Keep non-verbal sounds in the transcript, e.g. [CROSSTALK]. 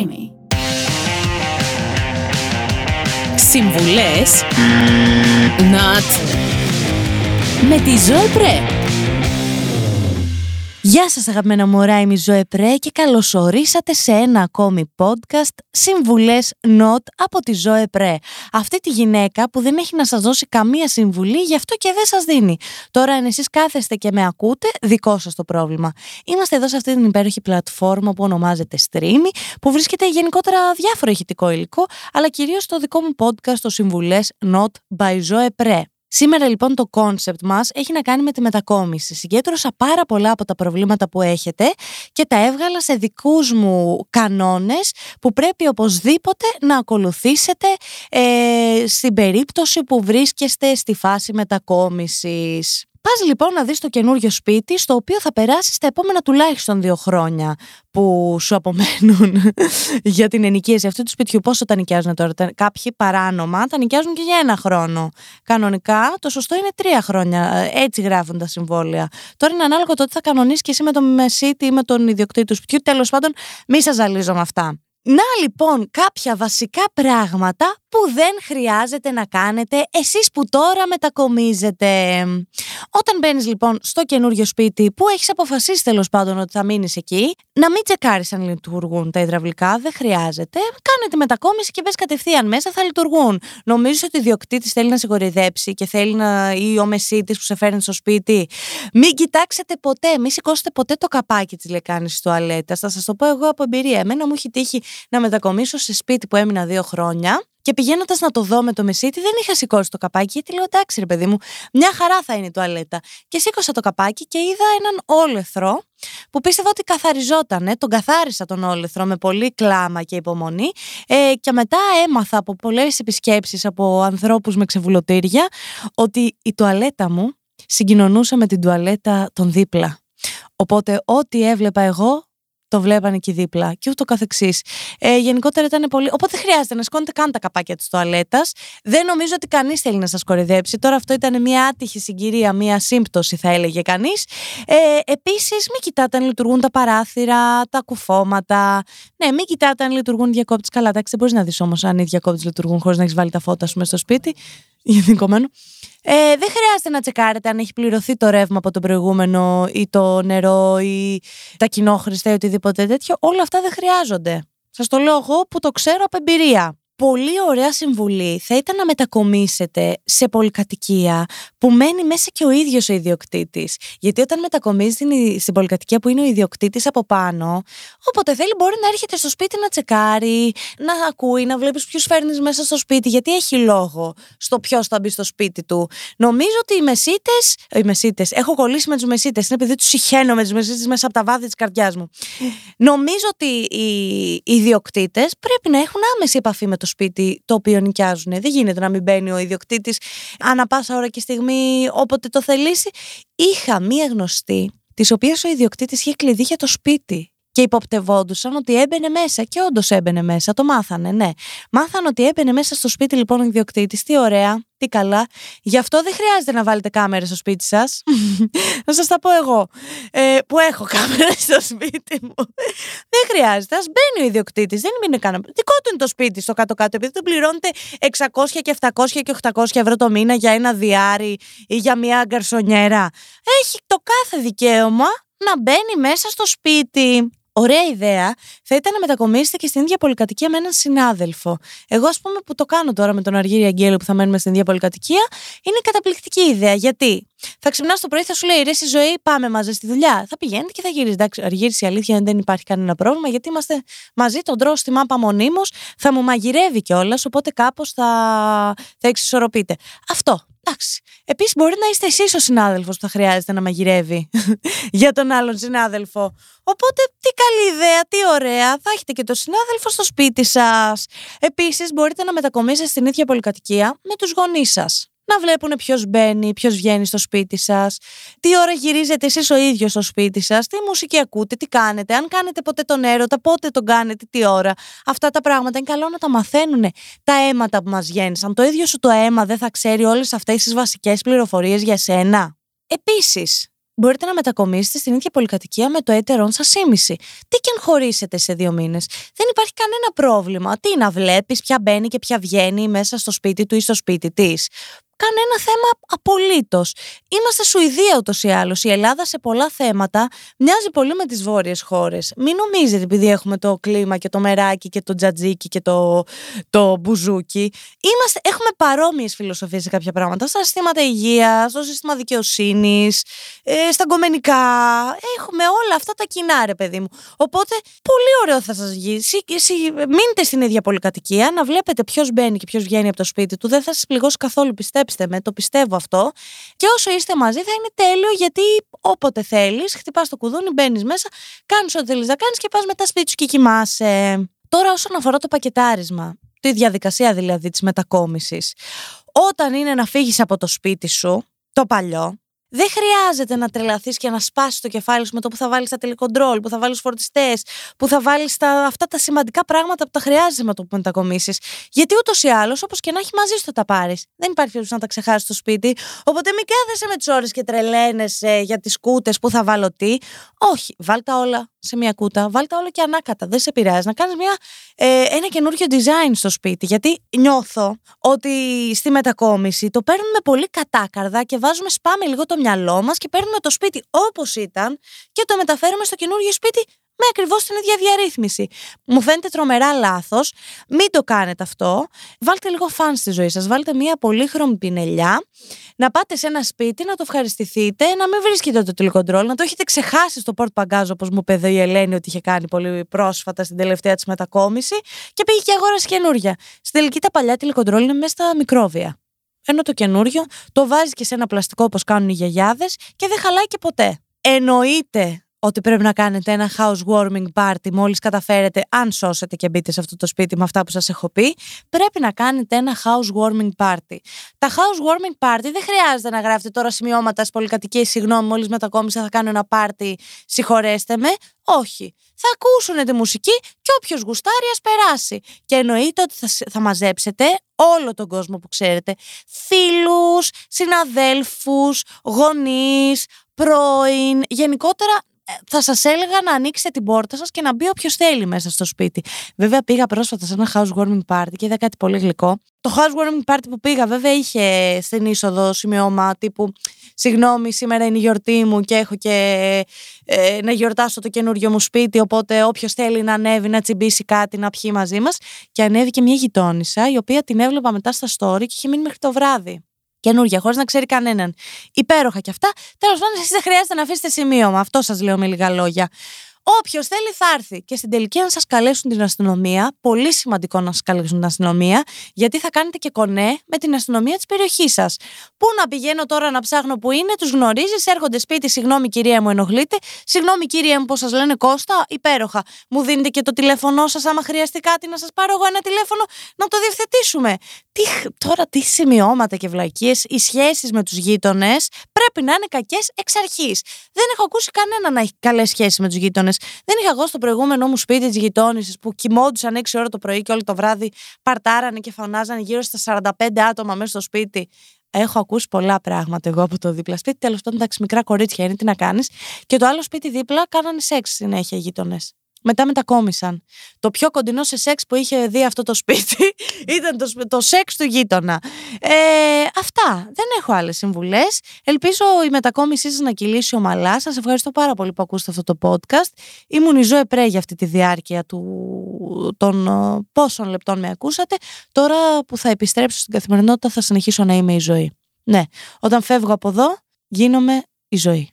Streamy. Συμβουλές Not με τη Ζωή Πρέ. Γεια σας αγαπημένα μωρά, είμαι η Ζωέ Πρέ και καλωσορίσατε σε ένα ακόμη podcast Συμβουλές Not από τη Ζωέ Πρέ. Αυτή τη γυναίκα που δεν έχει να σας δώσει καμία συμβουλή, γι' αυτό και δεν σας δίνει. Τώρα αν εσείς κάθεστε και με ακούτε, δικό σας το πρόβλημα. Είμαστε εδώ σε αυτή την υπέροχη πλατφόρμα που ονομάζεται Streamy, που βρίσκεται γενικότερα διάφορο ηχητικό υλικό, αλλά κυρίως το δικό μου podcast, το Συμβουλές Not by Zoe Pre. Σήμερα λοιπόν το κόνσεπτ μας έχει να κάνει με τη μετακόμιση. Συγκέντρωσα πάρα πολλά από τα προβλήματα που έχετε και τα έβγαλα σε δικούς μου κανόνες που πρέπει οπωσδήποτε να ακολουθήσετε ε, στην περίπτωση που βρίσκεστε στη φάση μετακόμισης. Πας λοιπόν να δεις το καινούριο σπίτι, στο οποίο θα περάσεις τα επόμενα τουλάχιστον δύο χρόνια που σου απομένουν [LAUGHS] για την ενοικίαση αυτού του σπιτιού. Πόσο τα νοικιάζουν τώρα, Κάποιοι παράνομα τα νοικιάζουν και για ένα χρόνο. Κανονικά το σωστό είναι τρία χρόνια. Έτσι γράφουν τα συμβόλαια. Τώρα είναι ανάλογο το ότι θα κανονίσεις και εσύ με τον μεσίτη ή με τον ιδιοκτήτη του σπιτιού. Τέλος πάντων, μη σας ζαλίζω με αυτά. Να λοιπόν κάποια βασικά πράγματα που δεν χρειάζεται να κάνετε εσείς που τώρα μετακομίζετε. Όταν μπαίνεις λοιπόν στο καινούριο σπίτι που έχεις αποφασίσει τέλος πάντων ότι θα μείνεις εκεί, να μην τσεκάρεις αν λειτουργούν τα υδραυλικά, δεν χρειάζεται. Κάνε τη μετακόμιση και μπε κατευθείαν μέσα, θα λειτουργούν. Νομίζω ότι ο ιδιοκτήτης θέλει να σε κορυδέψει και θέλει να. ή ο μεσίτης που σε φέρνει στο σπίτι. Μην κοιτάξετε ποτέ, μην σηκώσετε ποτέ το καπάκι τη λεκάνη της τουαλέτας. Θα σας το πω εγώ από εμπειρία. Εμένα μου έχει τύχει να μετακομίσω σε σπίτι που έμεινα δύο χρόνια. Και πηγαίνοντας να το δω με το μεσίτη, δεν είχα σηκώσει το καπάκι, γιατί λέω εντάξει, ρε παιδί μου, μια χαρά θα είναι η τουαλέτα. Και σήκωσα το καπάκι και είδα έναν όλεθρο που πίστευα ότι καθαριζόταν. Τον καθάρισα τον όλεθρο με πολύ κλάμα και υπομονή. Ε, και μετά έμαθα από πολλές επισκέψεις από ανθρώπους με ξεβουλωτήρια ότι η τουαλέτα μου συγκοινωνούσε με την τουαλέτα των δίπλα. Οπότε ό,τι έβλεπα εγώ το βλέπανε εκεί δίπλα και ούτω καθεξής. Ε, γενικότερα ήταν πολύ. Οπότε δεν χρειάζεται να σηκώνετε καν τα καπάκια της τουαλέτας. Δεν νομίζω ότι κανείς θέλει να σας κορυδέψει. Τώρα αυτό ήταν μια άτυχη συγκυρία, μια σύμπτωση θα έλεγε κανείς. Ε, Επίσης, μην κοιτάτε αν λειτουργούν τα παράθυρα, τα κουφώματα. Ναι, μην κοιτάτε αν λειτουργούν διακόπτες. Καλά, εντάξει, δεν μπορείς να δεις όμως αν οι διακόπτες λειτουργούν χωρίς να έχεις βάλει τα φώτα σου μέσα στο σπίτι. Γιατί κομμένο. Ε, δεν χρειάζεται να τσεκάρετε αν έχει πληρωθεί το ρεύμα από το προηγούμενο ή το νερό ή τα κοινόχρηστα ή οτιδήποτε τέτοιο. Όλα αυτά δεν χρειάζονται. Σας το λέω εγώ που το ξέρω από εμπειρία πολύ ωραία συμβουλή θα ήταν να μετακομίσετε σε πολυκατοικία που μένει μέσα και ο ίδιος ο ιδιοκτήτης. Γιατί όταν μετακομίζει στην πολυκατοικία που είναι ο ιδιοκτήτης από πάνω, όποτε θέλει μπορεί να έρχεται στο σπίτι να τσεκάρει, να ακούει, να βλέπεις ποιους φέρνεις μέσα στο σπίτι, γιατί έχει λόγο στο ποιος θα μπει στο σπίτι του. Νομίζω ότι οι μεσίτες, οι μεσίτες, έχω κολλήσει με τους μεσίτες, είναι επειδή τους συχαίνω με τους μεσίτες μέσα από τα βάθη της καρδιάς μου. Νομίζω ότι οι ιδιοκτήτες πρέπει να έχουν άμεση επαφή με το σπίτι το οποίο νοικιάζουν. Δεν γίνεται να μην μπαίνει ο ιδιοκτήτης ανά πάσα ώρα και στιγμή όποτε το θελήσει. Είχα μία γνωστή, της οποίας ο ιδιοκτήτης είχε κλειδί για το σπίτι και υποπτευόντουσαν ότι έμπαινε μέσα. Και όντως έμπαινε μέσα, το μάθανε, ναι. Μάθανε ότι έμπαινε μέσα στο σπίτι λοιπόν ο ιδιοκτήτης. Τι ωραία, τι καλά. Γι' αυτό δεν χρειάζεται να βάλετε κάμερα στο σπίτι σας. [LAUGHS] να σας τα πω εγώ. Ε, που έχω κάμερα στο σπίτι μου. δεν χρειάζεται. Α μπαίνει ο ιδιοκτήτης. Δεν είναι κανένα. Δικό του είναι το σπίτι στο κάτω-κάτω. Επειδή τον πληρώνετε 600 και 700 και 800 ευρώ το μήνα για ένα διάρρη ή για μια γκαρσονιέρα. Έχει το κάθε δικαίωμα να μπαίνει μέσα στο σπίτι. Ωραία ιδέα θα ήταν να μετακομίσετε και στην ίδια πολυκατοικία με έναν συνάδελφο. Εγώ, ας πούμε, που το κάνω τώρα με τον Αργύρι Αγγέλου που θα μένουμε στην ίδια πολυκατοικία, είναι καταπληκτική ιδέα. Γιατί; Θα ξυπνάς το πρωί, θα σου λέει ρε, στη ζωή, πάμε μαζί στη δουλειά. Θα πηγαίνετε και θα γυρίζει. Εντάξει, Αργύρι, η αλήθεια δεν υπάρχει κανένα πρόβλημα, γιατί είμαστε μαζί, τον τρώω στη μάπα μονίμως, θα μου μαγειρεύει κιόλας, οπότε κάπως θα, θα εξισορροπείτε. Αυτό. Εντάξει. Επίσης, μπορεί να είστε εσείς ο συνάδελφος που θα χρειάζεται να μαγειρεύει [LAUGHS] για τον άλλον συνάδελφο. Οπότε, τι καλή ιδέα, τι ωραία. Θα έχετε και τον συνάδελφο στο σπίτι σας. Επίσης, μπορείτε να μετακομίσετε στην ίδια πολυκατοικία με τους γονείς σας να βλέπουν ποιος μπαίνει, ποιος βγαίνει στο σπίτι σας, τι ώρα γυρίζετε εσείς ο ίδιος στο σπίτι σας, τι μουσική ακούτε, τι κάνετε, αν κάνετε ποτέ τον έρωτα, πότε τον κάνετε, τι ώρα. Αυτά τα πράγματα είναι καλό να τα μαθαίνουν τα αίματα που μας γέννησαν. Το ίδιο σου το αίμα δεν θα ξέρει όλες αυτές τις βασικές πληροφορίες για σένα. Επίσης, μπορείτε να μετακομίσετε στην ίδια πολυκατοικία με το έτερον σας σύμμηση. Τι και αν χωρίσετε σε δύο μήνες. Δεν υπάρχει κανένα πρόβλημα. Τι να βλέπεις, ποια μπαίνει και ποια βγαίνει μέσα στο σπίτι του ή στο σπίτι της κανένα θέμα απολύτως. Είμαστε Σουηδία ούτως ή άλλως. Η Ελλάδα σε πολλά θέματα μοιάζει πολύ με τις βόρειες χώρες. Μην νομίζετε επειδή έχουμε το κλίμα και το μεράκι και το τζατζίκι και το, το μπουζούκι. Είμαστε, έχουμε παρόμοιες φιλοσοφίες σε κάποια πράγματα. Στα συστήματα υγείας, στο σύστημα δικαιοσύνης, ε, στα γκομενικά. Έχουμε όλα αυτά τα κοινά, ρε παιδί μου. Οπότε, πολύ ωραίο θα σας βγει. Μείνετε στην ίδια πολυκατοικία, να βλέπετε ποιος μπαίνει και ποιος βγαίνει από το σπίτι του. Δεν θα σας πληγώσει καθόλου, πιστέψτε πιστέψτε με, το πιστεύω αυτό. Και όσο είστε μαζί θα είναι τέλειο γιατί όποτε θέλεις, χτυπάς το κουδούνι, μπαίνεις μέσα, κάνεις ό,τι θέλεις να κάνεις και πας μετά σπίτι σου και κοιμάσαι. Τώρα, όσον αφορά το πακετάρισμα, τη διαδικασία δηλαδή της μετακόμισης, όταν είναι να φύγεις από το σπίτι σου, το παλιό, δεν χρειάζεται να τρελαθείς και να σπάσεις το κεφάλι σου με το που θα βάλεις τα τηλεκοντρόλ, που θα βάλεις φορτιστές, που θα βάλεις αυτά τα σημαντικά πράγματα που τα χρειάζεσαι με το που μετακομίσεις. Γιατί ούτως ή άλλως, όπως και να έχει μαζί σου τα πάρεις. Δεν υπάρχει περίπτωση να τα ξεχάσεις στο σπίτι. Οπότε μην κάθεσαι με τις ώρες και τρελαίνεσαι για τις κούτες που θα βάλω τι. Όχι, βάλτε όλα σε μια κούτα, βάλτε όλα και ανάκατα. Δεν σε πειράζει να κάνεις ε, ένα καινούριο design στο σπίτι. Γιατί νιώθω ότι στη μετακόμιση το παίρνουμε πολύ κατάκαρδα και βάζουμε, σπάμε λίγο το μυαλό μας και παίρνουμε το σπίτι όπως ήταν και το μεταφέρουμε στο καινούργιο σπίτι με ακριβώς την ίδια διαρρύθμιση. Μου φαίνεται τρομερά λάθος. Μην το κάνετε αυτό. Βάλτε λίγο φαν στη ζωή σας. Βάλτε μια πολύχρωμη πινελιά. Να πάτε σε ένα σπίτι, να το ευχαριστηθείτε, να μην βρίσκετε το τηλεκοντρόλ, να το έχετε ξεχάσει στο πόρτ παγκάζ, όπως μου είπε η Ελένη ότι είχε κάνει πολύ πρόσφατα στην τελευταία της μετακόμιση και πήγε και αγόρασε καινούρια. Στην τελική τα παλιά τηλεκοντρόλ είναι μέσα στα μικρόβια. Ενώ το καινούριο το βάζεις και σε ένα πλαστικό όπως κάνουν οι γιαγιάδες και δεν χαλάει και ποτέ. Εννοείται ότι πρέπει να κάνετε ένα housewarming party μόλις καταφέρετε, αν σώσετε και μπείτε σε αυτό το σπίτι με αυτά που σας έχω πει, πρέπει να κάνετε ένα housewarming party. Τα housewarming party δεν χρειάζεται να γράφετε τώρα σημειώματα στις πολυκατοικίες, συγγνώμη, μόλις μετακόμισα θα κάνω ένα party, συγχωρέστε με. Όχι. Θα ακούσουν τη μουσική και όποιος γουστάρει ας περάσει. Και εννοείται ότι θα, θα μαζέψετε όλο τον κόσμο που ξέρετε. Φίλους, συναδέλφους, γονείς, πρώην, γενικότερα θα σας έλεγα να ανοίξετε την πόρτα σας και να μπει όποιος θέλει μέσα στο σπίτι. Βέβαια, πήγα πρόσφατα σε ένα housewarming party και είδα κάτι πολύ γλυκό. Το housewarming party που πήγα, βέβαια, είχε στην είσοδο σημειώμα τύπου Συγγνώμη, σήμερα είναι η γιορτή μου και έχω και ε, να γιορτάσω το καινούριο μου σπίτι. Οπότε, όποιος θέλει να ανέβει, να τσιμπήσει κάτι, να πιει μαζί μας. Και ανέβηκε μια γειτόνισσα, η οποία την έβλεπα μετά στα story και είχε μείνει μέχρι το βράδυ καινούργια, χωρίς να ξέρει κανέναν. Υπέροχα κι αυτά. Τέλος πάντων, εσείς δεν χρειάζεται να αφήσετε σημείωμα. Αυτό σας λέω με λίγα λόγια. Όποιος θέλει θα έρθει. Και στην τελική, αν σας καλέσουν την αστυνομία, πολύ σημαντικό να σας καλέσουν την αστυνομία, γιατί θα κάνετε και κονέ με την αστυνομία της περιοχής σας. Πού να πηγαίνω τώρα να ψάχνω που είναι, τους γνωρίζεις, έρχονται σπίτι, συγγνώμη κυρία μου, ενοχλείτε. Συγγνώμη κυρία μου, πώ σας λένε Κώστα, υπέροχα. Μου δίνετε και το τηλέφωνό σας, άμα χρειαστεί κάτι να σας πάρω εγώ ένα τηλέφωνο να το διευθετήσουμε. Τι, τώρα τι σημειώματα και βλακίες, οι σχέσεις με τους γείτονες πρέπει να είναι κακές εξ αρχής. Δεν έχω ακούσει κανένα να έχει καλές σχέσεις με τους γείτονες. Δεν είχα εγώ στο προηγούμενο μου σπίτι της γειτόνισσα που κοιμόντουσαν 6 ώρα το πρωί και όλο το βράδυ παρτάρανε και φωνάζανε γύρω στα 45 άτομα μέσα στο σπίτι. Έχω ακούσει πολλά πράγματα εγώ από το δίπλα σπίτι. Τέλος πάντων, εντάξει, μικρά κορίτσια είναι, τι να κάνεις. Και το άλλο σπίτι δίπλα κάνανε σεξ συνέχεια οι γείτονες. Μετά μετακόμισαν. Το πιο κοντινό σε σεξ που είχε δει αυτό το σπίτι [LAUGHS] ήταν το, το σεξ του γείτονα. Ε, αυτά. Δεν έχω άλλες συμβουλές. Ελπίζω η μετακόμισή σας να κυλήσει ομαλά. Σας ευχαριστώ πάρα πολύ που ακούσατε αυτό το podcast. Ήμουν η Ζωέ Πρέ για αυτή τη διάρκεια του, των ε, πόσων λεπτών με ακούσατε. Τώρα που θα επιστρέψω στην καθημερινότητα θα συνεχίσω να είμαι η ζωή. Ναι, όταν φεύγω από εδώ γίνομαι η ζωή.